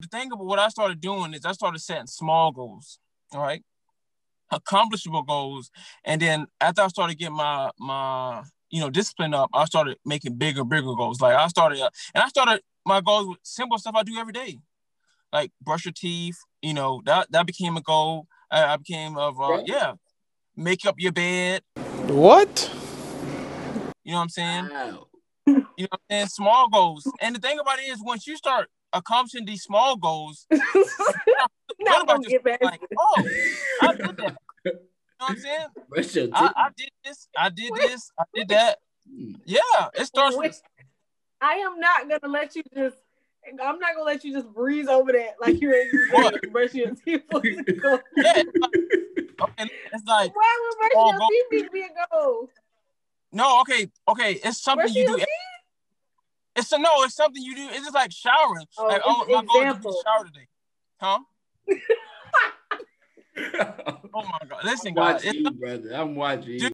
the thing about what I started doing is I started setting small goals, all right, accomplishable goals, and then after I started getting my my you know discipline up, I started making bigger, bigger goals. Like I started, uh, and I started my goals with simple stuff I do every day, like brush your teeth. You know that that became a goal. I, I became of uh, yeah, make up your bed. What? You know what I'm saying? Wow. You know what I'm saying? Small goals. And the thing about it is once you start accomplishing these small goals, what about just like, oh, I did that. You know what I'm saying? I, I, did this, I did this, I did that. Yeah, it starts with I am not gonna let you just I'm not gonna let you just breeze over that like you're in brush your teeth. yeah, okay, it's like why would brush your teeth be a goal? No, okay, okay. It's something you do. It's a no. It's something you do. It's just like showering. Oh, like, oh, my goal to shower today, huh? oh my god! Listen, I'm guys. Watching you, brother. I'm watching. You.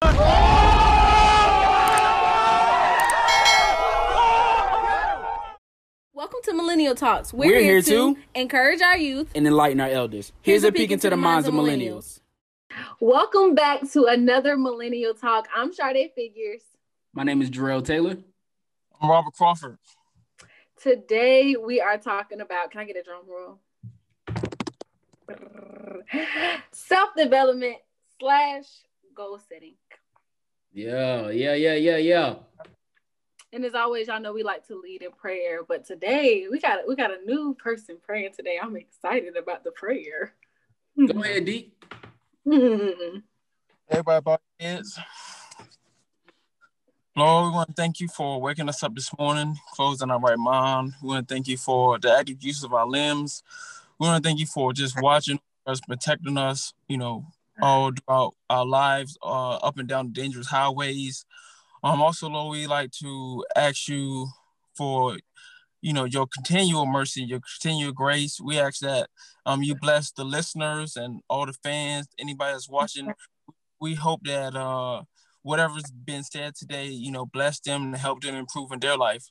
Welcome to Millennial Talks. We're, We're here, here, to encourage our youth and enlighten our elders. Here's, Here's a peek into the minds of millennials. Welcome back to another Millennial Talk. I'm Sade Figures. My name is Jarrell Taylor. I'm Robert Crawford. Today we are talking about, can I get a drum roll? Self-development slash goal setting. Yeah, yeah, yeah, yeah, yeah. And as always, y'all know we like to lead in prayer, but today we got we got a new person praying today. I'm excited about the prayer. Go ahead, D. Everybody, bow heads. Lord, we want to thank you for waking us up this morning, closing our right mind. We want to thank you for the active use of our limbs. We want to thank you for just watching us, protecting us, you know, all throughout our lives, uh, up and down dangerous highways. Um, also, Lord, we like to ask you for, you know, your continual mercy, your continual grace. We ask that um, you bless the listeners and all the fans, anybody that's watching. We hope that uh, whatever's been said today, you know, bless them and help them improve in their life.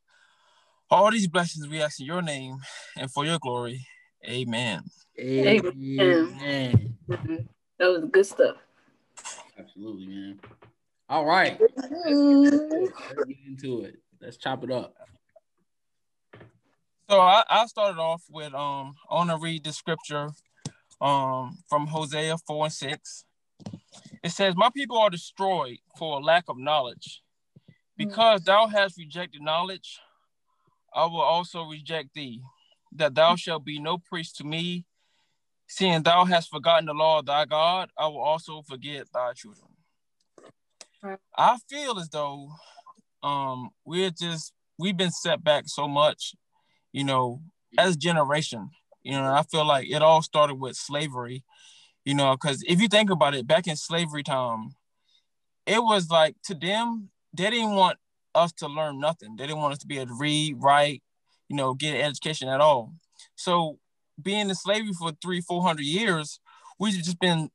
All these blessings we ask in your name and for your glory. Amen. Amen. Amen. That was good stuff. Absolutely, man. All right. Let's get into it. Let's chop it up. So I, I started off with um I want to read the scripture um from Hosea 4 and 6. It says, My people are destroyed for a lack of knowledge. Because thou hast rejected knowledge, I will also reject thee, that thou shalt be no priest to me. Seeing thou hast forgotten the law of thy God, I will also forget thy children. I feel as though um we're just we've been set back so much, you know, as a generation. You know, I feel like it all started with slavery you know, because if you think about it, back in slavery time, it was like to them, they didn't want us to learn nothing. They didn't want us to be able to read, write, you know, get an education at all. So being in slavery for three, four hundred years, we've just been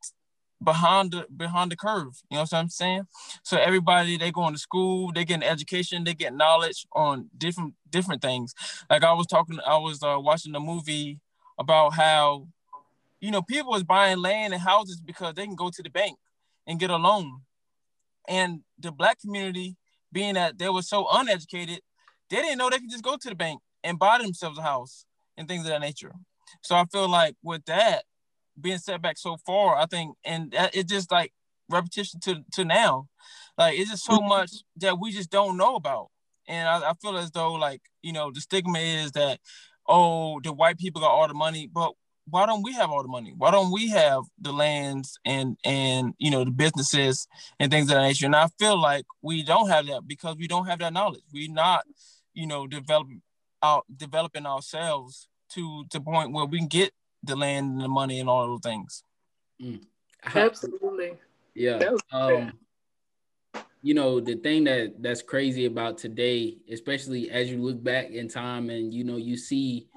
behind the behind the curve. You know what I'm saying? So everybody they going to school, they getting education, they get knowledge on different different things. Like I was talking, I was uh, watching a movie about how you know, people was buying land and houses because they can go to the bank and get a loan. And the black community, being that they were so uneducated, they didn't know they could just go to the bank and buy themselves a house and things of that nature. So I feel like with that being set back so far, I think, and it just like repetition to to now, like it's just so mm-hmm. much that we just don't know about. And I, I feel as though like you know the stigma is that oh the white people got all the money, but why don't we have all the money? Why don't we have the lands and and you know the businesses and things of that nature? And I feel like we don't have that because we don't have that knowledge. We're not, you know, develop out developing ourselves to to point where we can get the land and the money and all those things. Mm. Absolutely. Yeah. Um, you know the thing that that's crazy about today, especially as you look back in time and you know you see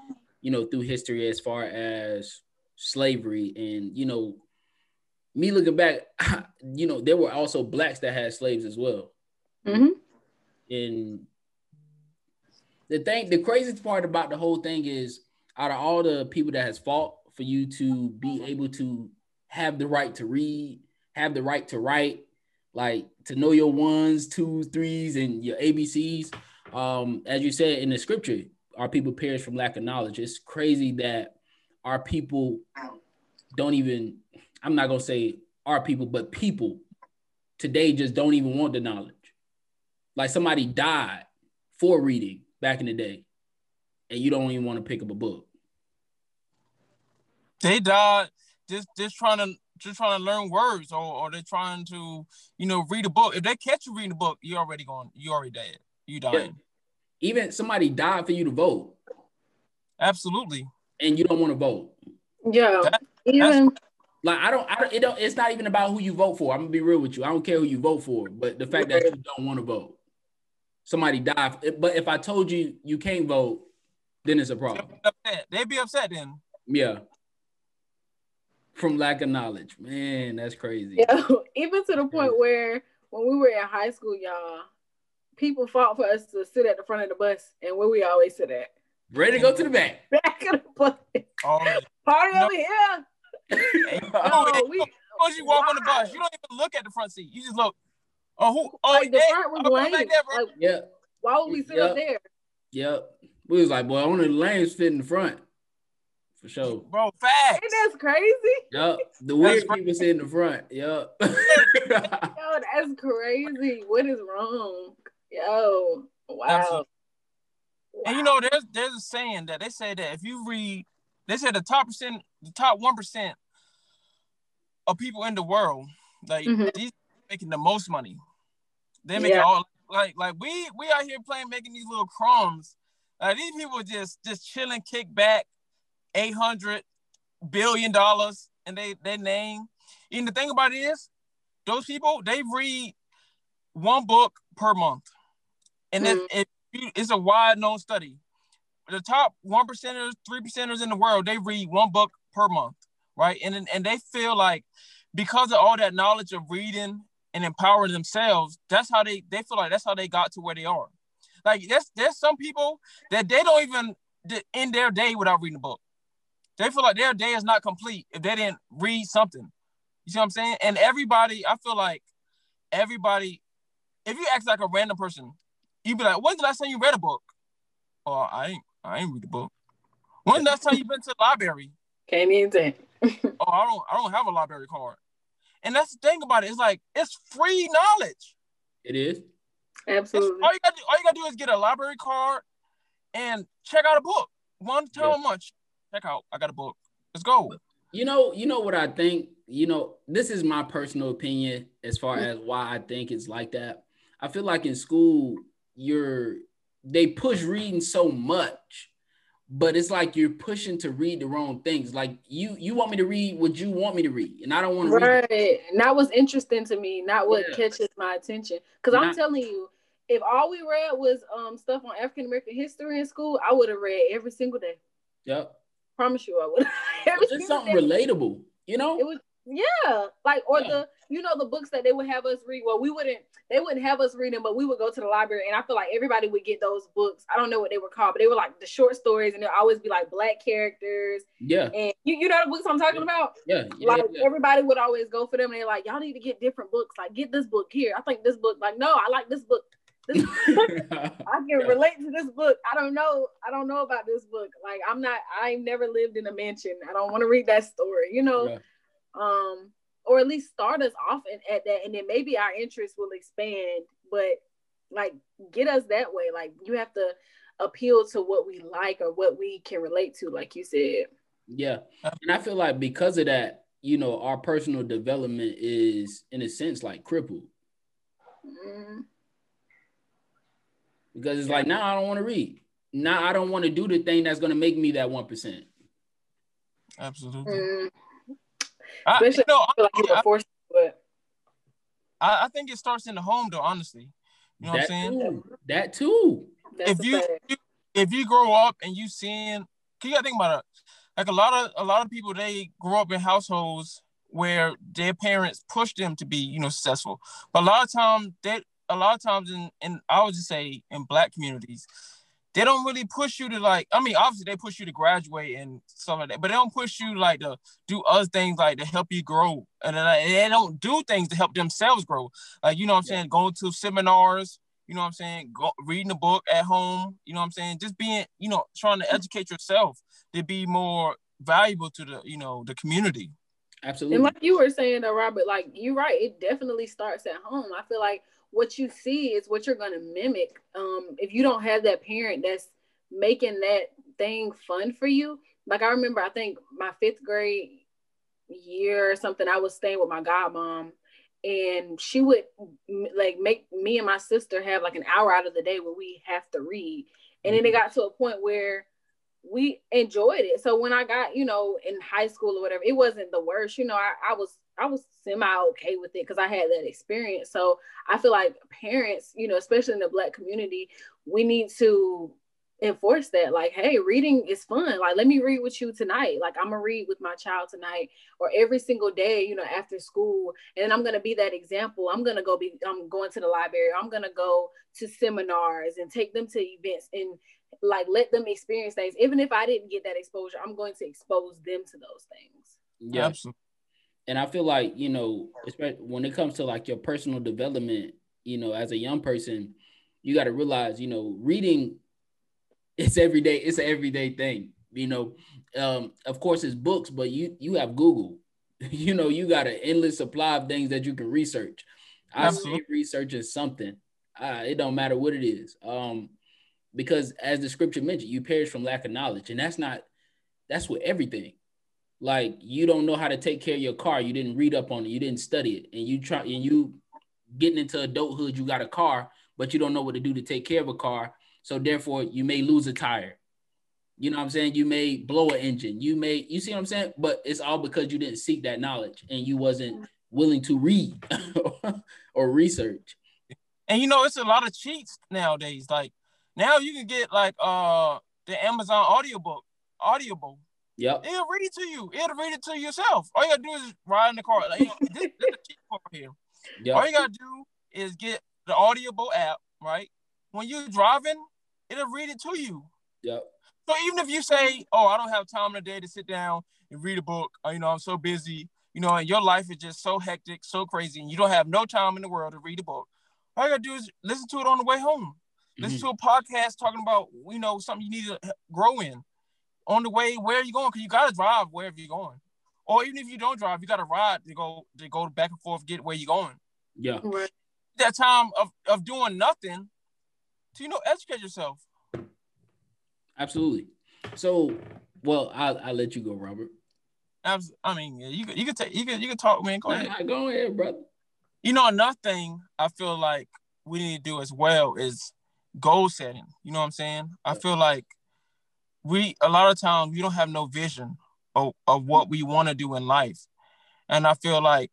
you know, through history as far as slavery and, you know, me looking back, you know, there were also blacks that had slaves as well. Mm-hmm. And the thing, the craziest part about the whole thing is, out of all the people that has fought for you to be able to have the right to read, have the right to write, like to know your ones, twos, threes, and your ABCs. Um, as you said in the scripture, our people perish from lack of knowledge. It's crazy that our people don't even, I'm not gonna say our people, but people today just don't even want the knowledge. Like somebody died for reading back in the day, and you don't even want to pick up a book. They died just just trying to just trying to learn words or, or they're trying to, you know, read a book. If they catch you reading a book, you already gone, you already dead. You dying. Yeah. Even somebody died for you to vote. Absolutely. And you don't want to vote. Yeah. That, even like I don't, I don't, it don't, it's not even about who you vote for. I'm gonna be real with you. I don't care who you vote for, but the fact that you don't want to vote, somebody died. But if I told you you can't vote, then it's a problem. They'd be upset, They'd be upset then. Yeah. From lack of knowledge, man, that's crazy. Yeah, even to the point where when we were in high school, y'all, people fought for us to sit at the front of the bus, and where we always sit at. Ready to go to the back. Back of the bus. Oh, Party no. over here no, oh, we, once you walk on the bus, you don't even look at the front seat. You just look. Oh, who? Oh, like the front was oh, lame. Like that, like, yeah. Why would we sit yep. up there? Yep. We was like, boy, only the lanes fit in the front. For sure. Bro, facts. Ain't that's crazy? Yep. The weird people sit in the front. Yep. Yo, that's crazy. What is wrong? Yo, wow. Absolutely. And you know, there's there's a saying that they say that if you read, they said the top percent, the top one percent of people in the world. Like mm-hmm. these making the most money. They make yeah. all like like we we out here playing making these little crumbs. Like these people just just chilling, kick back, eight hundred billion dollars and they their name. And the thing about it is, those people they read one book per month, and mm-hmm. it, it, it's a wide known study. The top one percenters, three percenters in the world, they read one book per month right? And and they feel like because of all that knowledge of reading and empowering themselves, that's how they they feel like that's how they got to where they are. Like there's there's some people that they don't even end their day without reading a book. They feel like their day is not complete if they didn't read something. You see what I'm saying? And everybody, I feel like everybody, if you ask like a random person, you'd be like, when's the last time you read a book? Oh, I ain't I ain't read a book. When's the last time you been to the library? Can't even think. oh, I don't I don't have a library card. And that's the thing about it. It's like it's free knowledge. It is. Absolutely. It's, all you gotta do, all you gotta do is get a library card and check out a book. One time yeah. a month. Check out. I got a book. Let's go. You know, you know what I think. You know, this is my personal opinion as far mm. as why I think it's like that. I feel like in school, you're they push reading so much but it's like you're pushing to read the wrong things. Like you, you want me to read what you want me to read, and I don't want to right. read. And that was interesting to me, not what yeah. catches my attention. Because I'm telling you, if all we read was um stuff on African American history in school, I would have read every single day. Yep. Promise you, I would. Have. It's something day. relatable, you know. It was yeah, like or yeah. the you know the books that they would have us read. Well, we wouldn't. They wouldn't have us read them, but we would go to the library, and I feel like everybody would get those books. I don't know what they were called, but they were like the short stories, and they always be like black characters. Yeah. And you, you know the books I'm talking yeah. about. Yeah. yeah like yeah. everybody would always go for them, and they're like, y'all need to get different books. Like get this book here. I think this book. Like no, I like this book. This I can relate to this book. I don't know. I don't know about this book. Like I'm not. I've never lived in a mansion. I don't want to read that story. You know. Um or at least start us off in, at that and then maybe our interest will expand but like get us that way. Like you have to appeal to what we like or what we can relate to like you said. Yeah and i feel like because of that you know our personal development is in a sense like crippled. Mm. because it's like now i don't want to read. Now i don't want to do the thing that's going to make me that 1% absolutely. Mm. Especially I, you know, I, like you forced but I, I think it starts in the home though, honestly. You know that what I'm saying? Too. That too. That's if you, you if you grow up and you seeing you gotta think about it. Like a lot of a lot of people they grow up in households where their parents push them to be, you know, successful. But a lot of times they a lot of times in, in I would just say in black communities, they don't really push you to like. I mean, obviously they push you to graduate and stuff like that, but they don't push you like to do other things like to help you grow, and they don't do things to help themselves grow. Like you know what I'm saying, going to seminars. You know what I'm saying, go, reading a book at home. You know what I'm saying, just being you know trying to educate yourself to be more valuable to the you know the community. Absolutely. And like you were saying, though, Robert, like you're right. It definitely starts at home. I feel like what you see is what you're going to mimic. Um, if you don't have that parent that's making that thing fun for you, like I remember, I think my fifth grade year or something, I was staying with my godmom, and she would like make me and my sister have like an hour out of the day where we have to read, and then it mm-hmm. got to a point where we enjoyed it. So when I got, you know, in high school or whatever, it wasn't the worst. You know, I, I was I was semi okay with it because I had that experience. So I feel like parents, you know, especially in the black community, we need to enforce that. Like, hey, reading is fun. Like, let me read with you tonight. Like, I'm gonna read with my child tonight or every single day, you know, after school. And I'm gonna be that example. I'm gonna go be I'm going to the library. I'm gonna go to seminars and take them to events and like let them experience things. Even if I didn't get that exposure, I'm going to expose them to those things. Yeah. Absolutely and I feel like you know, especially when it comes to like your personal development, you know, as a young person, you got to realize, you know, reading it's everyday. It's an everyday thing. You know, um, of course, it's books, but you you have Google. you know, you got an endless supply of things that you can research. I see research is something. Uh, it don't matter what it is. Um, because as the scripture mentioned, you perish from lack of knowledge, and that's not that's with everything like you don't know how to take care of your car. You didn't read up on it. You didn't study it. And you try and you getting into adulthood you got a car but you don't know what to do to take care of a car. So therefore you may lose a tire. You know what i'm saying? You may blow an engine. You may you see what i'm saying? But it's all because you didn't seek that knowledge and you wasn't willing to read or research. And you know it's a lot of cheats nowadays. Like now you can get like uh the amazon audiobook audible Yep. It'll read it to you. It'll read it to yourself. All you gotta do is ride in the car. Like, you know, this, this is cheap part here. Yep. All you gotta do is get the Audible app, right? When you're driving, it'll read it to you. Yep. So even if you say, "Oh, I don't have time in the day to sit down and read a book," or, you know, I'm so busy, you know, and your life is just so hectic, so crazy, and you don't have no time in the world to read a book. All you gotta do is listen to it on the way home. Listen mm-hmm. to a podcast talking about, you know, something you need to grow in on the way where are you going? Because you gotta drive wherever you're going. Or even if you don't drive, you gotta ride to go to go back and forth, get where you're going. Yeah. Right. That time of, of doing nothing to you know educate yourself. Absolutely. So well, I'll, I'll let you go, Robert. I mean, you you can take you can you can talk, man. Go ahead. Go ahead, brother. You know, another thing I feel like we need to do as well is goal setting. You know what I'm saying? I feel like we a lot of times we don't have no vision of, of what we want to do in life. And I feel like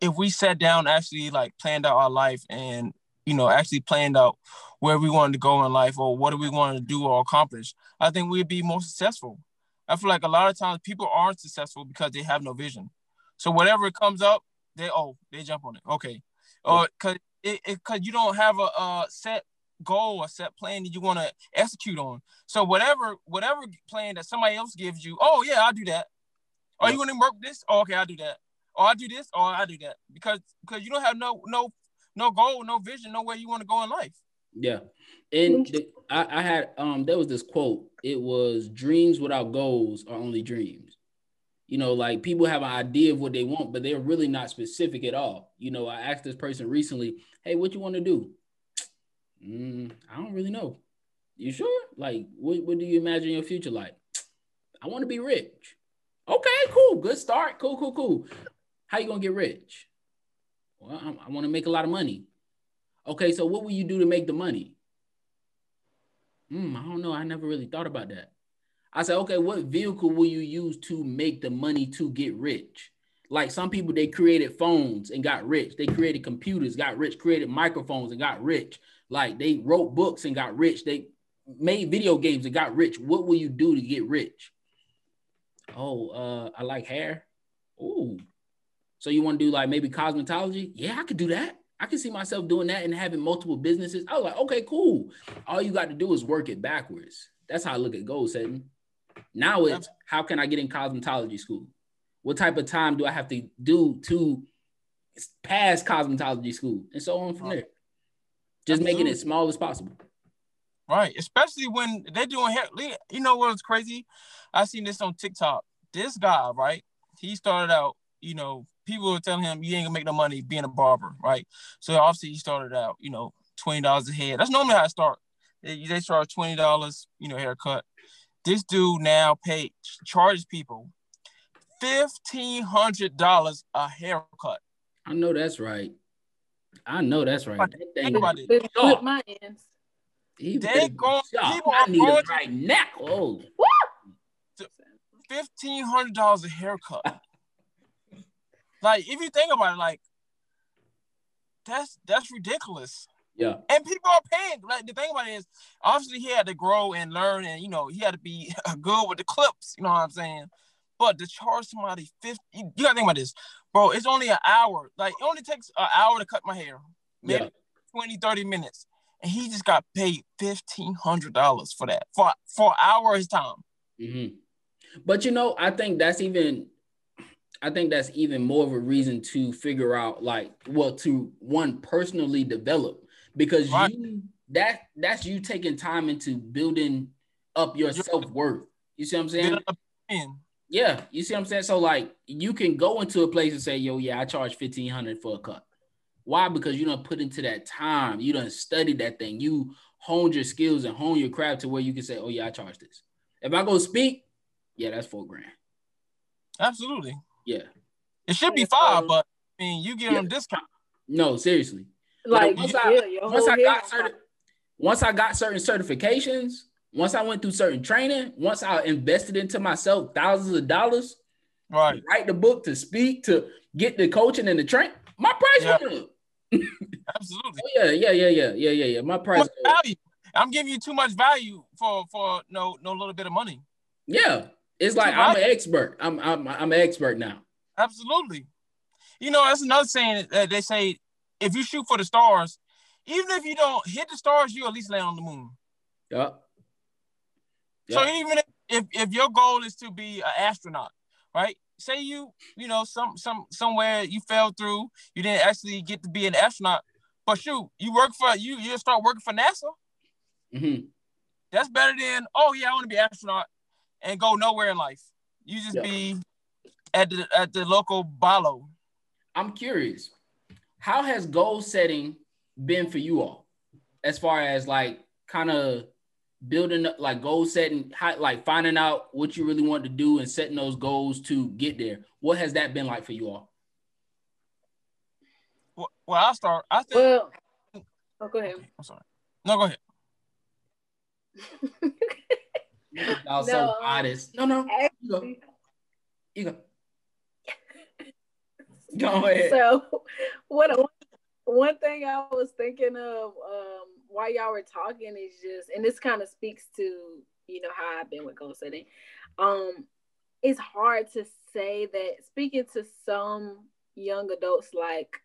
if we sat down actually like planned out our life and you know actually planned out where we wanted to go in life or what do we want to do or accomplish, I think we'd be more successful. I feel like a lot of times people aren't successful because they have no vision. So whatever comes up, they oh they jump on it. Okay, or uh, cause it, it cause you don't have a, a set goal or set plan that you want to execute on. So whatever whatever plan that somebody else gives you, oh yeah, I'll do that. Are you want to work this? Oh, okay, I'll do that. Or I do this, or I do that. Because because you don't have no no no goal, no vision, no where you want to go in life. Yeah. And the, I, I had um there was this quote. It was dreams without goals are only dreams. You know, like people have an idea of what they want, but they're really not specific at all. You know, I asked this person recently, hey, what you want to do? Mm, I don't really know. You sure? Like, what, what do you imagine your future like? I want to be rich. Okay, cool. Good start. Cool, cool, cool. How you gonna get rich? Well, I, I want to make a lot of money. Okay, so what will you do to make the money? Hmm, I don't know. I never really thought about that. I said, okay, what vehicle will you use to make the money to get rich? Like some people, they created phones and got rich. They created computers, got rich, created microphones and got rich. Like they wrote books and got rich. They made video games and got rich. What will you do to get rich? Oh, uh, I like hair. Ooh. So you want to do like maybe cosmetology? Yeah, I could do that. I can see myself doing that and having multiple businesses. I was like, okay, cool. All you got to do is work it backwards. That's how I look at goal setting. Now it's how can I get in cosmetology school? What type of time do I have to do to pass cosmetology school? And so on from there. Just Absolutely. making it small as possible. Right. Especially when they're doing hair. You know what's crazy? I seen this on TikTok. This guy, right? He started out, you know, people were telling him you ain't gonna make no money being a barber, right? So obviously he started out, you know, twenty dollars a head. That's normally how I start. They, they charge twenty dollars, you know, haircut. This dude now pay charges people fifteen hundred dollars a haircut. I know that's right. I know that's right. That think about it. Flip my ends. They go. People I need a right neck. Oh. Fifteen hundred dollars a haircut. like if you think about it, like that's that's ridiculous. Yeah. And people are paying. Like the thing about it is, obviously he had to grow and learn, and you know he had to be good with the clips. You know what I'm saying? But to charge somebody fifty, you gotta think about this, bro. It's only an hour. Like it only takes an hour to cut my hair, maybe yeah. 20, 30 minutes, and he just got paid fifteen hundred dollars for that for for an hour of his time. Mm-hmm. But you know, I think that's even I think that's even more of a reason to figure out like well to one personally develop because right. you that that's you taking time into building up your self-worth. You see what I'm saying? Yeah, you see what I'm saying? So like you can go into a place and say, yo, yeah, I charge 1500 for a cut. Why? Because you don't put into that time, you don't study that thing, you honed your skills and hone your craft to where you can say, Oh, yeah, I charge this. If I go speak, yeah, that's four grand. Absolutely. Yeah. It should be five, but I mean you give yeah. them discount. No, seriously. Like once, I, once I got certain once I got certain certifications, once I went through certain training, once I invested into myself thousands of dollars, right? write the book to speak to get the coaching and the train, my price yeah. went up. Absolutely. Oh, yeah, yeah, yeah, yeah, yeah, yeah, yeah. My price. Value. I'm giving you too much value for for no no little bit of money. Yeah, it's like I'm an expert. I'm I'm I'm an expert now. Absolutely. You know, that's another saying that they say if you shoot for the stars, even if you don't hit the stars, you at least land on the moon. Yeah. So even if, if, if your goal is to be an astronaut, right? Say you, you know, some some somewhere you fell through, you didn't actually get to be an astronaut, but shoot, you work for you you start working for NASA. Mm-hmm. That's better than oh yeah, I want to be astronaut and go nowhere in life. You just be at the at the local balo. I'm curious, how has goal setting been for you all, as far as like kind of building up like goal setting, how, like finding out what you really want to do and setting those goals to get there? What has that been like for you all? Well, well I'll start. I think. Well, oh, go ahead. I'm sorry. No, go ahead. Y'all no, um, so honest. No, no. Actually, you go. You go. Go ahead. So, what one thing I was thinking of um, while y'all were talking is just, and this kind of speaks to you know how I've been with goal setting. Um, it's hard to say that speaking to some young adults like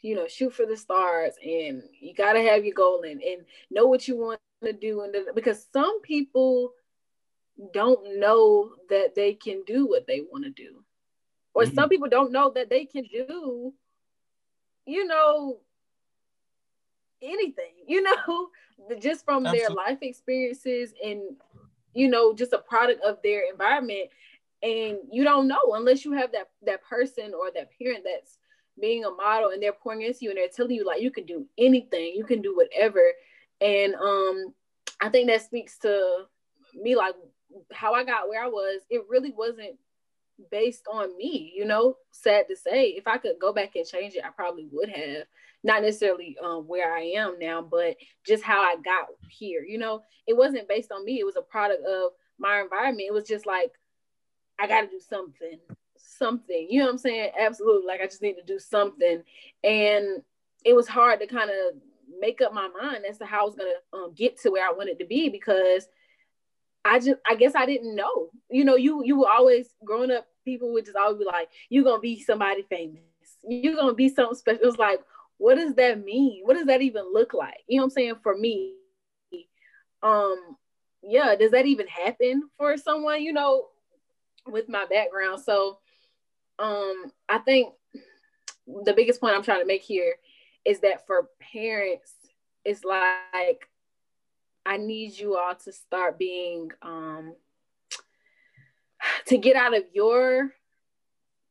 you know shoot for the stars and you got to have your goal and, and know what you want to do and because some people don't know that they can do what they want to do or mm-hmm. some people don't know that they can do you know anything you know just from Absolutely. their life experiences and you know just a product of their environment. And you don't know unless you have that that person or that parent that's being a model and they're pouring into you and they're telling you like you can do anything you can do whatever. And um i think that speaks to me like how i got where i was. It really wasn't based on me, you know, sad to say. If I could go back and change it, I probably would have. Not necessarily um, where I am now, but just how I got here, you know, it wasn't based on me. It was a product of my environment. It was just like, I got to do something, something, you know what I'm saying? Absolutely. Like, I just need to do something. And it was hard to kind of make up my mind as to how I was going to um, get to where I wanted to be because I just I guess I didn't know. You know, you you were always growing up, people would just always be like, You're gonna be somebody famous, you're gonna be something special. It was like, what does that mean? What does that even look like? You know what I'm saying? For me, um, yeah, does that even happen for someone, you know, with my background? So um, I think the biggest point I'm trying to make here is that for parents, it's like I need you all to start being um to get out of your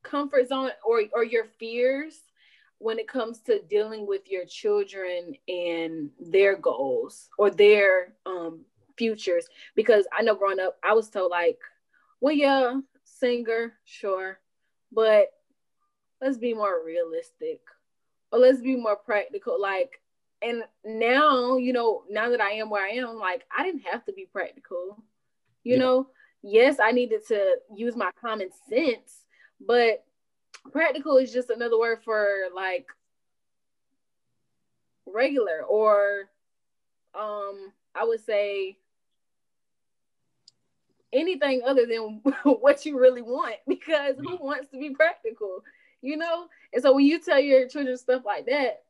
comfort zone or or your fears when it comes to dealing with your children and their goals or their um futures. Because I know growing up I was told like well yeah singer sure but let's be more realistic or let's be more practical. Like and now you know now that i am where i am like i didn't have to be practical. You yeah. know yes i needed to use my common sense but practical is just another word for like regular or um i would say anything other than what you really want because who wants to be practical you know? And so when you tell your children stuff like that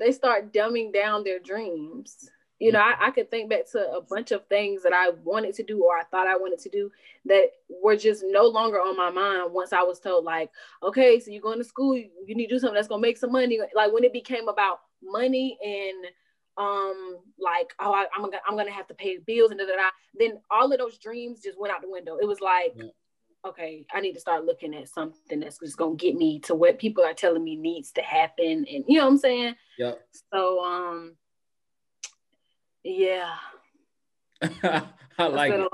they start dumbing down their dreams you know I, I could think back to a bunch of things that i wanted to do or i thought i wanted to do that were just no longer on my mind once i was told like okay so you're going to school you, you need to do something that's going to make some money like when it became about money and um like oh I, am gonna I'm gonna have to pay bills and da, da, da. then all of those dreams just went out the window. It was like, yeah. Okay, I need to start looking at something that's just gonna get me to what people are telling me needs to happen, and you know what I'm saying? Yeah. So um, yeah. I like it.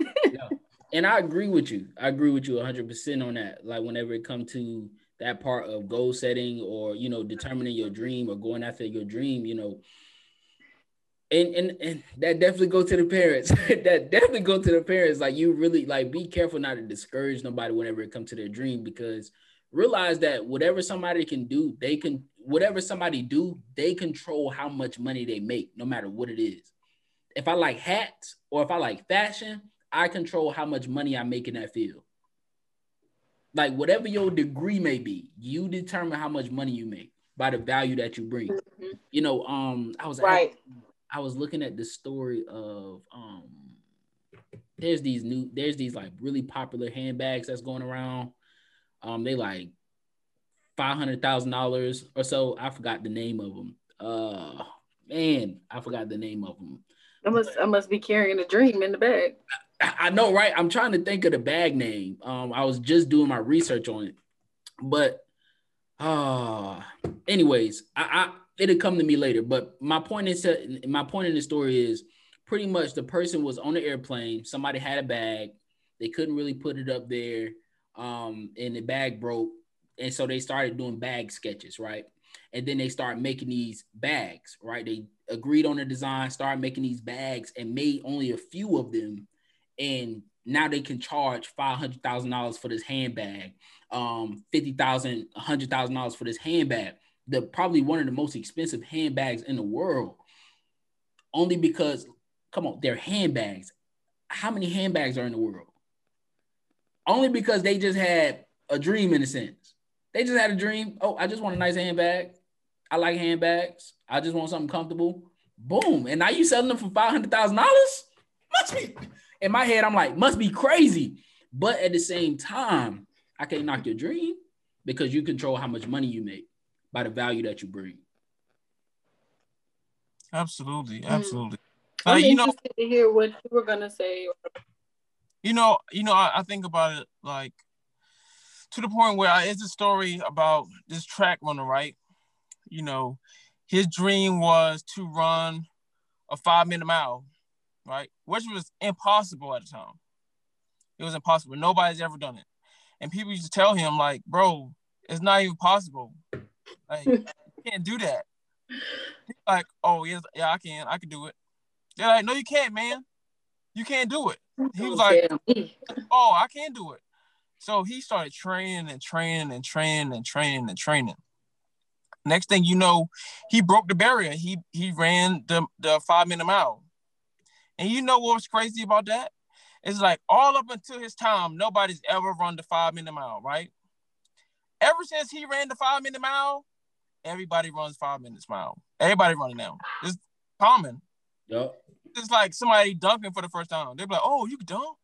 yeah. And I agree with you. I agree with you 100% on that. Like whenever it comes to that part of goal setting or you know determining your dream or going after your dream you know and and, and that definitely go to the parents that definitely go to the parents like you really like be careful not to discourage nobody whenever it comes to their dream because realize that whatever somebody can do they can whatever somebody do they control how much money they make no matter what it is if i like hats or if i like fashion i control how much money i make in that field like whatever your degree may be, you determine how much money you make by the value that you bring. Mm-hmm. You know, um, I was right. At, I was looking at the story of um, there's these new, there's these like really popular handbags that's going around. Um, they like five hundred thousand dollars or so. I forgot the name of them. Uh, man, I forgot the name of them. I must, I must be carrying a dream in the bag. I know, right? I'm trying to think of the bag name. Um, I was just doing my research on it, but uh anyways, I, I it'll come to me later. But my point is, my point in the story is pretty much the person was on the airplane. Somebody had a bag, they couldn't really put it up there, um, and the bag broke, and so they started doing bag sketches, right? And then they start making these bags, right? They agreed on the design, started making these bags, and made only a few of them and now they can charge five hundred thousand dollars for this handbag, um, fifty thousand, hundred thousand dollars for this handbag. The probably one of the most expensive handbags in the world, only because, come on, they're handbags. How many handbags are in the world? Only because they just had a dream in a sense. They just had a dream. Oh, I just want a nice handbag. I like handbags. I just want something comfortable. Boom. And now you selling them for five hundred thousand dollars? Must be in my head, I'm like, must be crazy. But at the same time, I can't knock your dream because you control how much money you make by the value that you bring. Absolutely, absolutely. Mm. Uh, I'm you know, to hear what you were gonna say. You know, you know, I, I think about it like to the point where I, it's a story about this track runner, right? You know, his dream was to run a five minute mile right? Which was impossible at the time. It was impossible. Nobody's ever done it. And people used to tell him, like, bro, it's not even possible. Like, you can't do that. He's like, oh, yes, yeah, I can. I can do it. They're like, no, you can't, man. You can't do it. He was like, oh, I can do it. So he started training and training and training and training and training. Next thing you know, he broke the barrier. He he ran the, the five minute mile. And you know what's crazy about that? It's like all up until his time, nobody's ever run the five minute mile, right? Ever since he ran the five minute mile, everybody runs five minutes mile. Everybody running now. It's common. Yep. It's like somebody dunking for the first time. They're like, "Oh, you dunk."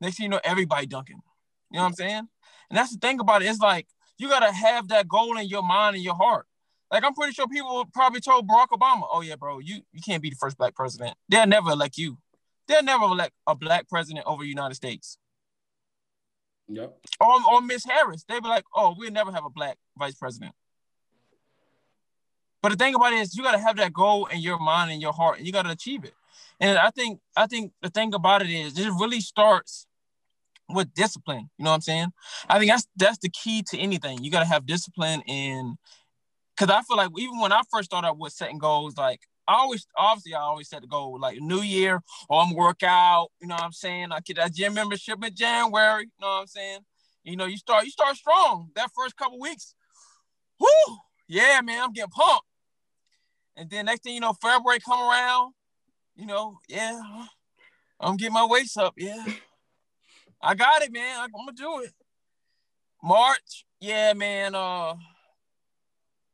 Next thing you know, everybody dunking. You know what I'm saying? And that's the thing about it. It's like you gotta have that goal in your mind and your heart. Like I'm pretty sure people probably told Barack Obama, "Oh yeah, bro, you you can't be the first black president. They'll never elect you. They'll never elect a black president over the United States." Yep. Or or Miss Harris, they'd be like, "Oh, we'll never have a black vice president." But the thing about it is, you gotta have that goal in your mind and your heart, and you gotta achieve it. And I think I think the thing about it is, it really starts with discipline. You know what I'm saying? I think that's that's the key to anything. You gotta have discipline in because I feel like even when I first started with setting goals, like I always obviously I always set the goal like New Year or I'm work out, you know what I'm saying? I get that gym membership in January, you know what I'm saying? You know, you start you start strong that first couple weeks. Whoo! Yeah, man, I'm getting pumped. And then next thing you know, February come around, you know, yeah, I'm getting my weights up. Yeah. I got it, man. I'm gonna do it. March, yeah, man. Uh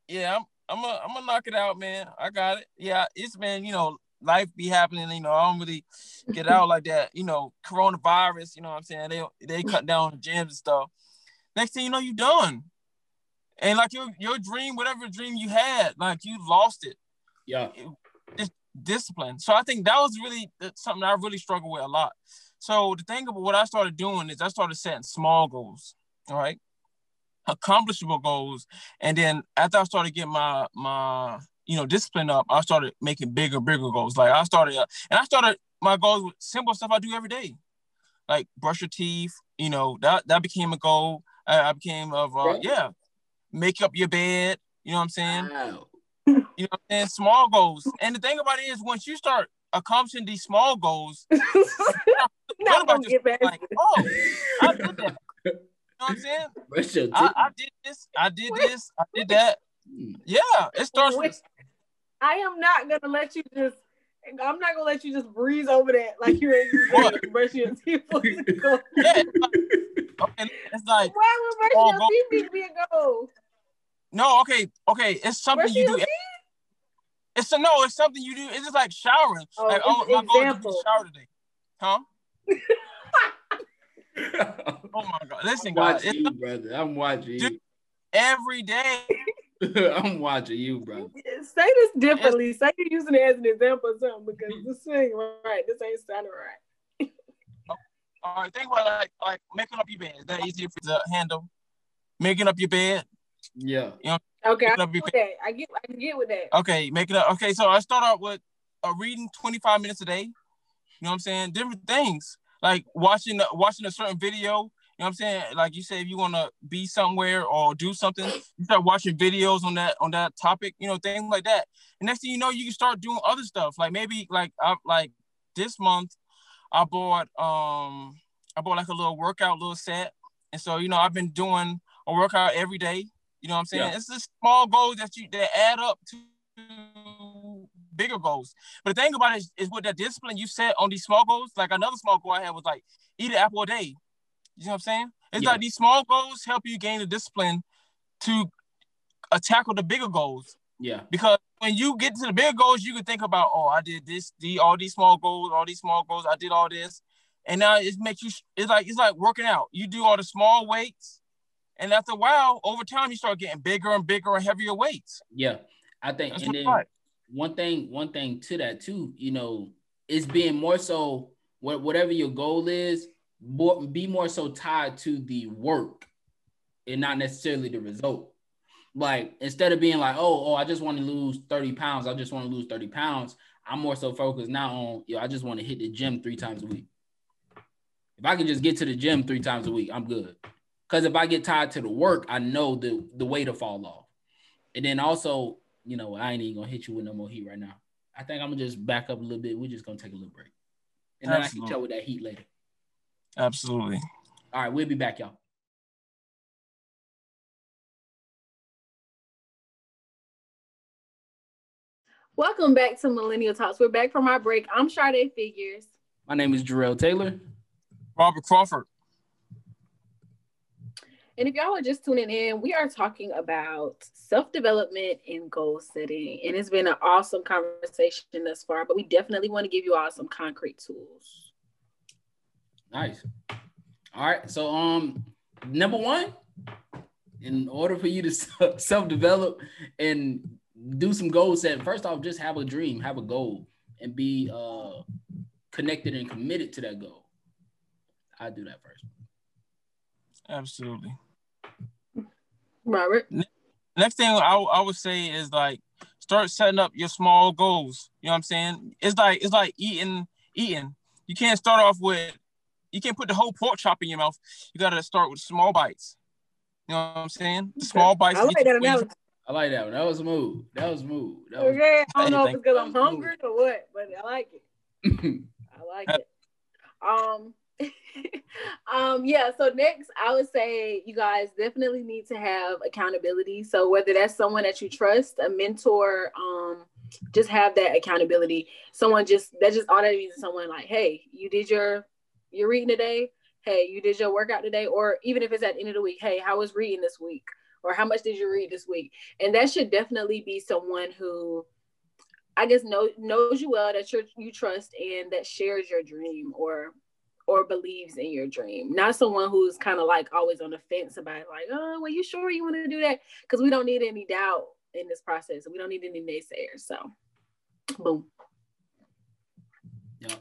yeah, I'm I'm gonna I'm gonna knock it out, man. I got it. Yeah, it's been, you know, life be happening, you know, I don't really get out like that, you know, coronavirus, you know what I'm saying? They they cut down the gyms and stuff. Next thing you know, you done. And like your your dream, whatever dream you had, like you lost it. Yeah. It's discipline. So I think that was really something I really struggle with a lot. So the thing about what I started doing is I started setting small goals. All right accomplishable goals. And then after I started getting my my you know discipline up, I started making bigger, bigger goals. Like I started uh, and I started my goals with simple stuff I do every day, like brush your teeth. You know that that became a goal. I, I became of uh, yeah, make up your bed. You know what I'm saying? Wow. You know, and small goals. And the thing about it is, once you start accomplishing these small goals, what about just like, oh, I did that what I'm saying? I, I, did this, I did this, I did that. Yeah, it starts with. I am not gonna let you just. I'm not gonna let you just breeze over that like you're in brushing your teeth. yeah, it's like, okay, it's like why would brushing oh, your teeth be a goal? No, okay, okay, it's something brushing you do. It's a no, it's something you do. It's just like showering. Oh, like, oh, my goal is to shower today, huh? oh my god! Listen, I'm guys, watching you, brother. I'm watching you every day. I'm watching you, bro. Say this differently. It's, Say you're using it as an example or something because this ain't right. This ain't sounding right. Oh, all right, think about like like making up your bed. Is that easier for to handle? Making up your bed. Yeah. You know. Okay. I get with that. I get. I get with that. Okay, making up. Okay, so I start out with a reading 25 minutes a day. You know what I'm saying? Different things like watching watching a certain video. You know what I'm saying? Like you say, if you want to be somewhere or do something, you start watching videos on that on that topic. You know, things like that. And next thing you know, you can start doing other stuff. Like maybe like I like this month, I bought um I bought like a little workout little set, and so you know I've been doing a workout every day. You know what I'm saying? Yeah. It's just small goals that you that add up to bigger goals. But the thing about it is, is with that discipline you set on these small goals, like another small goal I had was like eat an apple a day. You know what I'm saying? It's yeah. like these small goals help you gain the discipline to uh, tackle the bigger goals. Yeah. Because when you get to the bigger goals, you can think about, oh, I did this, the all these small goals, all these small goals, I did all this. And now it makes you it's like it's like working out. You do all the small weights, and after a while, over time, you start getting bigger and bigger and heavier weights. Yeah. I think That's and then one thing, one thing to that too, you know, is being more so what whatever your goal is, be more so tied to the work and not necessarily the result. Like instead of being like, oh, oh, I just want to lose 30 pounds, I just want to lose 30 pounds. I'm more so focused now on, yo, I just want to hit the gym three times a week. If I can just get to the gym three times a week, I'm good. Because if I get tied to the work, I know the the weight to fall off. And then also you know, I ain't even gonna hit you with no more heat right now. I think I'm gonna just back up a little bit. We're just gonna take a little break. And then Absolutely. I can tell with that heat later. Absolutely. All right, we'll be back, y'all. Welcome back to Millennial Talks. We're back from our break. I'm Sade Figures. My name is Jarrell Taylor. Robert Crawford. And if y'all are just tuning in, we are talking about self development and goal setting. And it's been an awesome conversation thus far, but we definitely want to give you all some concrete tools. Nice. All right. So, um, number one, in order for you to self develop and do some goal setting, first off, just have a dream, have a goal, and be uh, connected and committed to that goal. I do that first. Absolutely. Robert. Next thing I, I would say is like start setting up your small goals. You know what I'm saying? It's like it's like eating eating. You can't start off with you can't put the whole pork chop in your mouth. You gotta start with small bites. You know what I'm saying? Small bites. I like that analogy. I like that one. That was smooth. That was smooth. That was okay. I don't know if it's because I'm hungry or what, but I like it. I like it. Um, um, yeah, so next I would say you guys definitely need to have accountability. So whether that's someone that you trust, a mentor, um, just have that accountability. Someone just that just all that means is someone like, hey, you did your your reading today. Hey, you did your workout today, or even if it's at the end of the week, hey, how was reading this week? Or how much did you read this week? And that should definitely be someone who I guess know, knows you well, that you you trust, and that shares your dream or or believes in your dream. Not someone who's kind of like always on the fence about it, like, oh, well, you sure you want to do that? Because we don't need any doubt in this process. We don't need any naysayers. So, boom. Yeah.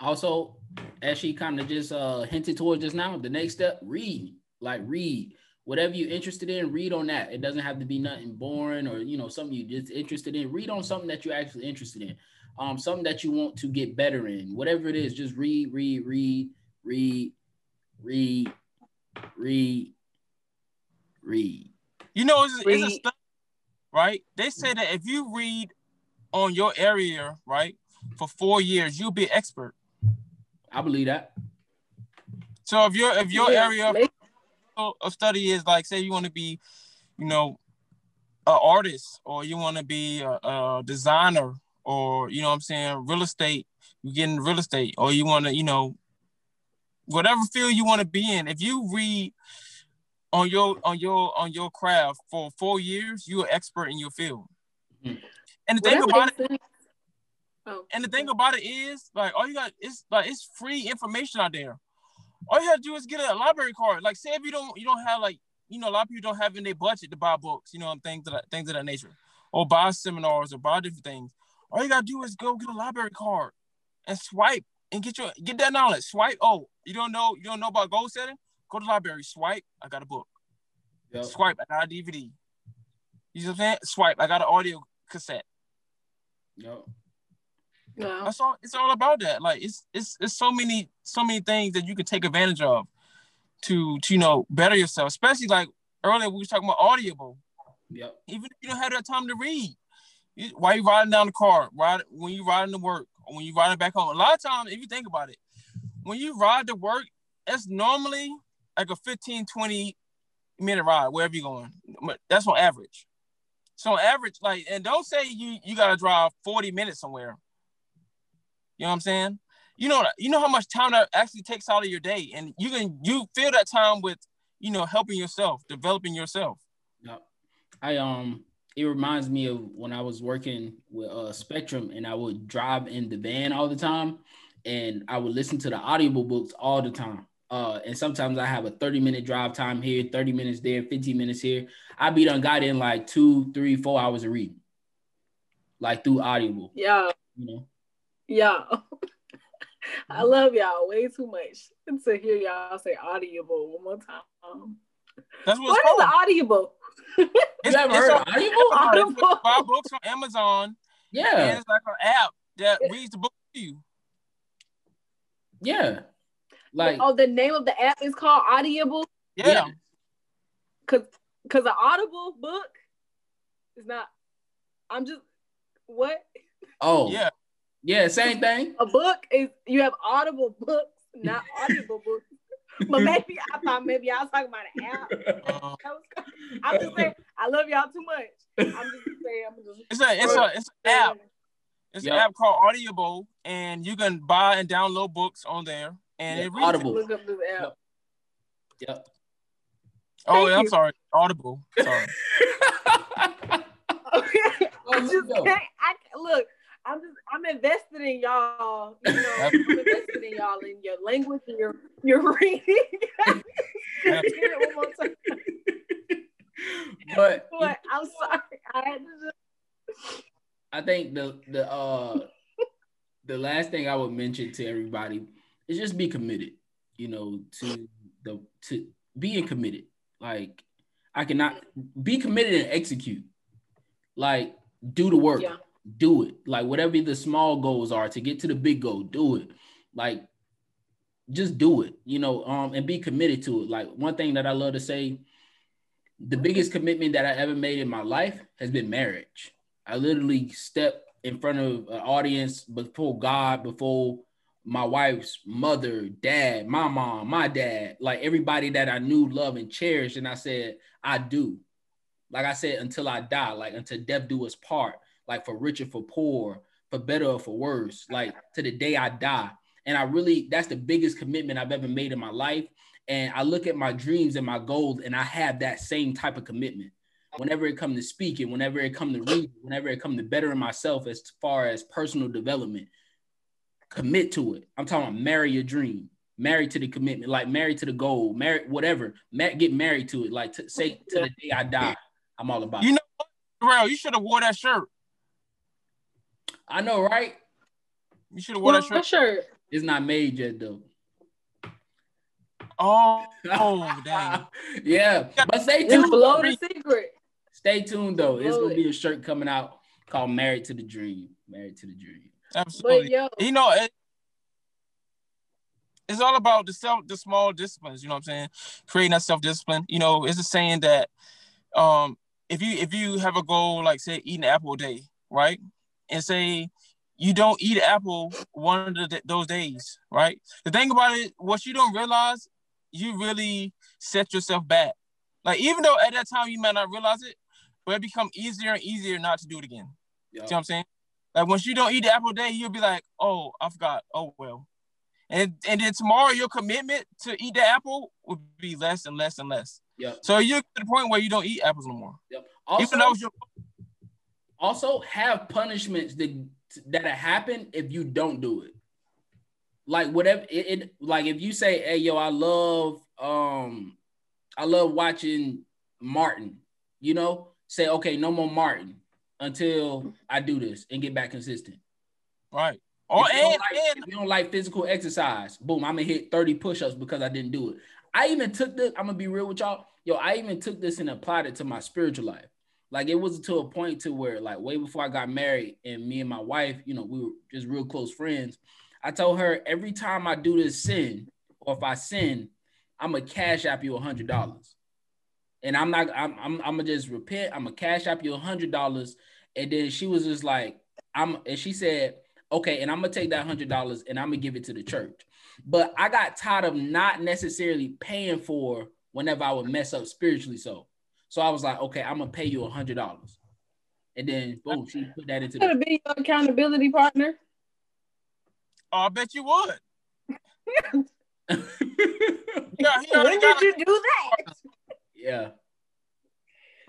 Also, as she kind of just uh, hinted towards just now, the next step, read. Like read whatever you're interested in. Read on that. It doesn't have to be nothing boring or you know something you're just interested in. Read on something that you're actually interested in um, something that you want to get better in, whatever it is, just read, read, read, read, read, read, read. You know, it's, read. it's a study, right? They say that if you read on your area, right, for four years, you'll be an expert. I believe that. So if your if your yeah, area of, of study is like, say, you want to be, you know, an artist or you want to be a, a designer or you know what I'm saying, real estate, you get in real estate, or you want to, you know, whatever field you want to be in. If you read on your on your on your craft for four years, you're an expert in your field. Mm-hmm. And the thing about it, oh. and the thing about it is, like, all you got is like it's free information out there. All you have to do is get a library card. Like, say if you don't you don't have like you know a lot of people don't have in their budget to buy books, you know, things that things of that nature, or buy seminars or buy different things. All you gotta do is go get a library card and swipe and get your get that knowledge. Swipe. Oh, you don't know you don't know about goal setting? Go to the library. Swipe. I got a book. Yep. Swipe. I got a DVD. You know what I'm saying? Swipe. I got an audio cassette. Yep. Yeah. That's all. It's all about that. Like it's it's it's so many so many things that you can take advantage of to to you know better yourself. Especially like earlier we were talking about audible. Yep. Even if you don't have that time to read, why you riding down the car? Ride when you riding to work, when you riding back home. A lot of times, if you think about it, when you ride to work, it's normally like a 15, 20 minute ride, wherever you're going. That's on average. So on average, like, and don't say you you gotta drive 40 minutes somewhere. You know what I'm saying? You know, you know how much time that actually takes out of your day, and you can you fill that time with, you know, helping yourself, developing yourself. Yeah, I um it reminds me of when I was working with uh, Spectrum and I would drive in the van all the time and I would listen to the audible books all the time. Uh, and sometimes I have a 30 minute drive time here, 30 minutes there, 15 minutes here. I be done got in like two, three, four hours of reading, like through audible. Yeah. You know? Yeah. I love y'all way too much to hear y'all say audible one more time. That's what's what is the audible? you ever heard of Audible? Audible. Buy books on Amazon. Yeah. And it's like an app that reads the book to you. Yeah. Like oh, the name of the app is called Audible. Yeah. Cause cause an Audible book is not. I'm just what? Oh yeah. Yeah, same thing. A book is you have Audible books, not Audible books but maybe I thought maybe I was talking about an app. I'm just saying I love y'all too much. I'm just saying I'm just. It's a it's a it's an app. It's yep. an app called Audible, and you can buy and download books on there, and yep. it reads Audible. Look up this app. Yep. yep. Oh, yeah, I'm sorry. Audible. Sorry. Okay. Oh, I just can't. I look. I'm just. I'm invested in y'all. You know, I'm invested in y'all in your language and your your reading. Hear one more time. but But I'm sorry. I had to just. I think the the uh the last thing I would mention to everybody is just be committed, you know, to the to being committed. Like I cannot be committed and execute. Like do the work. Yeah. Do it. Like whatever the small goals are to get to the big goal, do it. Like just do it, you know, um, and be committed to it. Like one thing that I love to say, the biggest commitment that I ever made in my life has been marriage. I literally stepped in front of an audience before God, before my wife's mother, dad, my mom, my dad, like everybody that I knew, love, and cherished. And I said, I do. Like I said, until I die, like until death do us part, like for richer, for poor, for better or for worse, like to the day I die. And I really, that's the biggest commitment I've ever made in my life. And I look at my dreams and my goals, and I have that same type of commitment whenever it comes to speaking, whenever it comes to reading, whenever it comes to bettering myself as far as personal development, commit to it. I'm talking about marry your dream, marry to the commitment, like marry to the goal, marry whatever, get married to it. Like to say to the day I die, I'm all about You know Terrell? You should have wore that shirt. I know, right? You should have worn Well, that shirt. sure. It's not made yet though. Oh, oh, dang. yeah, but stay It's tuned. below the secret. Stay tuned though. It's Blow gonna be a shirt coming out called "Married to the Dream." Married to the Dream. But Absolutely. yo, you know, it, it's all about the self, the small disciplines. You know what I'm saying? Creating that self discipline. You know, it's a saying that um, if you if you have a goal like say eating an apple a day, right, and say you don't eat an apple one of the, those days, right? The thing about it, what you don't realize, you really set yourself back. Like even though at that time you might not realize it, but it become easier and easier not to do it again. Yo, See what I'm saying? Like once you don't eat the apple day, you'll be like, oh, I forgot. Oh well. And and then tomorrow your commitment to eat the apple would be less and less and less. yo, So you're to the point where you don't eat apples no more. yo. Even though Also, your also have punishments that that happen if you don't do it. Like whatever it, it like if you say, "Hey, yo, I love um, I love watching Martin," you know, say, "Okay, no more Martin until I do this and get back consistent." right. Or if, you don't and, like, and if you don't like physical exercise, boom, I'm gonna hit 30 push-ups because I didn't do it. I even took this, I'm gonna be real with y'all. Yo, I even took this and applied it to my spiritual life. Like it was to a point to where, like, way before I got married, and me and my wife, you know, we were just real close friends. I told her every time I do this sin, or if I sin, I'm gonna cash app you a hundred dollars. And I'm not, I'm, I'm, I'm gonna just repent. I'm gonna cash app you a hundred dollars. And then she was just like, I'm, and she said, okay, and I'm gonna take that hundred dollars and I'm gonna give it to the church. But I got tired of not necessarily paying for whenever I would mess up spiritually. So, so I was like, okay, I'm gonna pay you a hundred dollars, and then boom, she put that into could the. be your accountability partner. oh, I bet you would. Yeah, he When did you do that? yeah,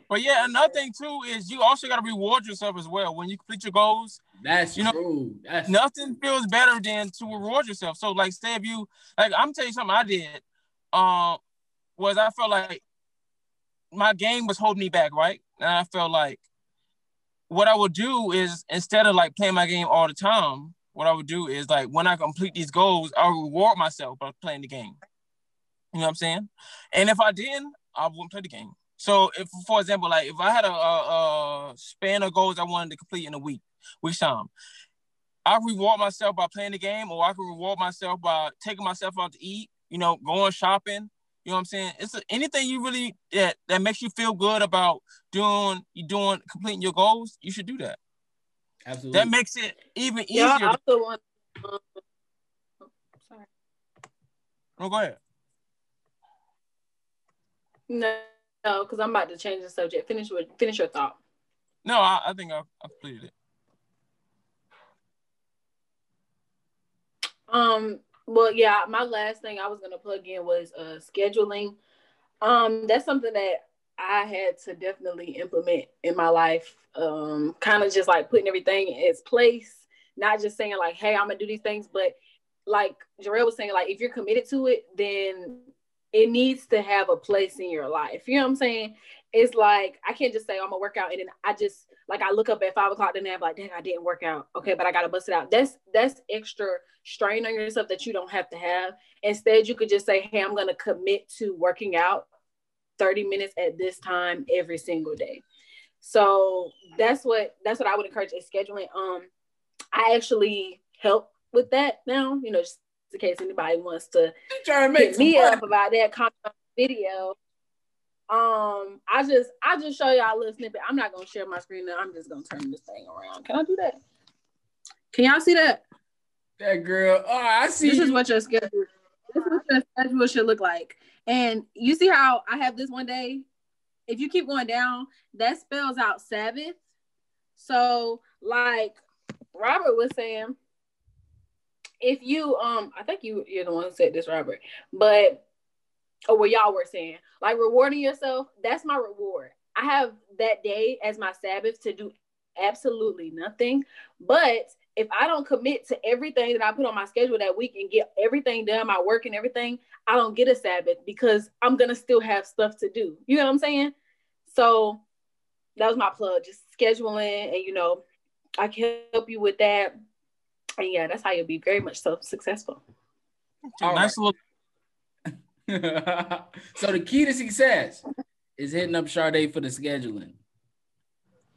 But yeah, another thing too is you also got to reward yourself as well. When you complete your goals, that's You know, true. That's nothing feels better than to reward yourself. So like say if you like I'm telling you something I did, um, was I felt like my game was holding me back, right? And I felt like what I would do is instead of like playing my game all the time, what I would do is like when I complete these goals, I'll reward myself by playing the game. You know what I'm saying? And if I didn't, I wouldn't play the game. So if, for example, like if I had a, a, a span of goals I wanted to complete in a week, week's time, I reward myself by playing the game, or I can reward myself by taking myself out to eat. You know, going shopping. You know what I'm saying? It's a, anything you really that that makes you feel good about doing you doing completing your goals. You should do that. absolutely. That makes it even easier. Yeah, I to, also want. Um, sorry. oh, go ahead. No, no, because I'm about to change the subject. Finish with finish your thought. No, I, I think I, I completed it. Um, well, yeah, my last thing I was gonna plug in was uh scheduling. Um, that's something that I had to definitely implement in my life. Um, kind of just like putting everything in its place, not just saying like, "Hey, I'm gonna do these things," but like Jarrell was saying, like if you're committed to it, then it needs to have a place in your life. You know what I'm saying? It's like I can't just say oh, I'm gonna work out and then I just like I look up at five o'clock, then I'm like, dang, I didn't work out. Okay, but I gotta bust it out. That's that's extra strain on yourself that you don't have to have. Instead, you could just say, hey, I'm gonna commit to working out 30 minutes at this time every single day. So that's what that's what I would encourage is scheduling. Um, I actually help with that now, you know, just in case anybody wants to, to hit me up about that comment video. Um, I just I just show y'all a little snippet. I'm not gonna share my screen now. I'm just gonna turn this thing around. Can I do that? Can y'all see that? That girl. Oh, I see. This you. is what your schedule. This is what your schedule should look like. And you see how I have this one day. If you keep going down, that spells out Sabbath. So, like Robert was saying, if you um, I think you you're the one who said this, Robert, but or what y'all were saying, like rewarding yourself, that's my reward. I have that day as my Sabbath to do absolutely nothing. But if I don't commit to everything that I put on my schedule that week and get everything done, my work and everything, I don't get a Sabbath because I'm gonna still have stuff to do. You know what I'm saying? So that was my plug, just scheduling and you know, I can help you with that. And yeah, that's how you'll be very much so successful. All nice right. little so the key to success is hitting up Sade for the scheduling.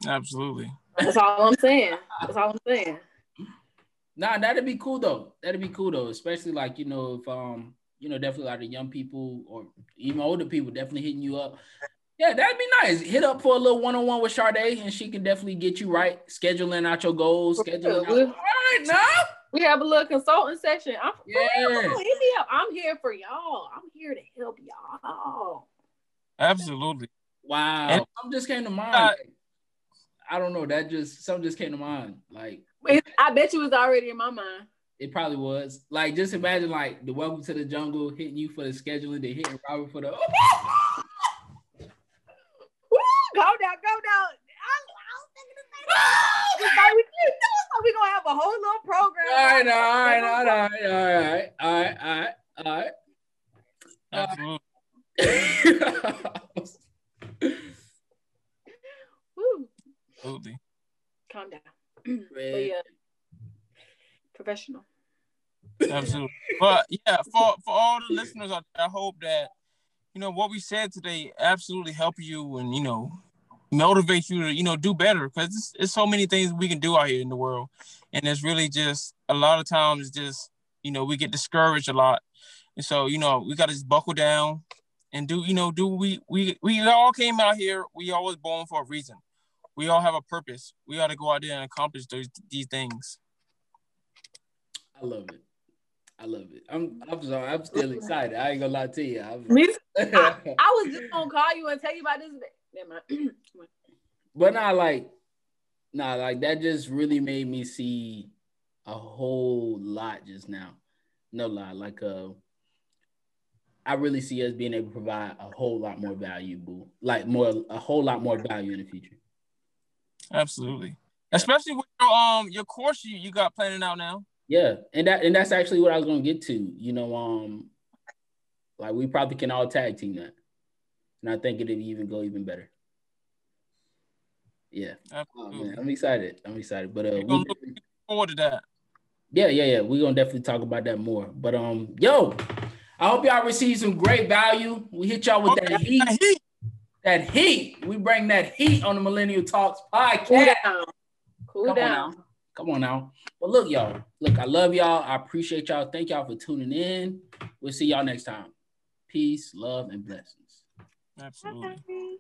Absolutely. That's all I'm saying. That's all I'm saying. Nah, that'd be cool though. That'd be cool though, especially like you know if um you know definitely a lot of young people or even older people definitely hitting you up. Yeah, that'd be nice. Hit up for a little one on one with Sade, and she can definitely get you right, scheduling out your goals, scheduling. Out. All right, now we have a little consulting section. I'm yeah. hit me up. I'm here for y'all. I'm here to help y'all. Absolutely. Wow. And, something just came to mind. Uh, I don't know. That just something just came to mind. Like I bet you was already in my mind. It probably was. Like just imagine like the welcome to the jungle hitting you for the scheduling, they hitting Robert for the Woo, go down, go down. I, I was thinking the same. like we, we gonna have a whole little program. All right, all right, all right, all right, all right, all right, all right. Absolutely. Absolutely. Calm down. but yeah, professional. Absolutely. But yeah, for for all the listeners, I, I hope that you know what we said today absolutely help you and you know motivate you to you know do better because it's, so many things we can do out here in the world and it's really just a lot of times just you know we get discouraged a lot and so you know we got to just buckle down and do you know do we we we all came out here we all was born for a reason we all have a purpose we ought to go out there and accomplish those these things i love it I love it. I'm I'm sorry. I'm still excited. I ain't gonna lie to you. I'm... I, I was just gonna call you and tell you about this but not like, nah, like that just really made me see a whole lot just now. No lie, like uh, I really see us being able to provide a whole lot more valuable, like more a whole lot more value in the future. Absolutely, especially with your um your course you, you got planning out now. Yeah, and that and that's actually what I was gonna get to. You know, um, like we probably can all tag team that and I think it'll even go even better. Yeah, oh, man, I'm excited. I'm excited, but uh, we look forward to that. Yeah, yeah, yeah. We're gonna definitely talk about that more. But um, yo, I hope y'all receive some great value. We hit y'all with that heat. that heat. That heat. We bring that heat on the Millennial Talks podcast. Cool down. Cool Come down. On now. Come on now. But look, y'all. Look, I love y'all. I appreciate y'all. Thank y'all for tuning in. We'll see y'all next time. Peace, love, and blessings. Absolutely.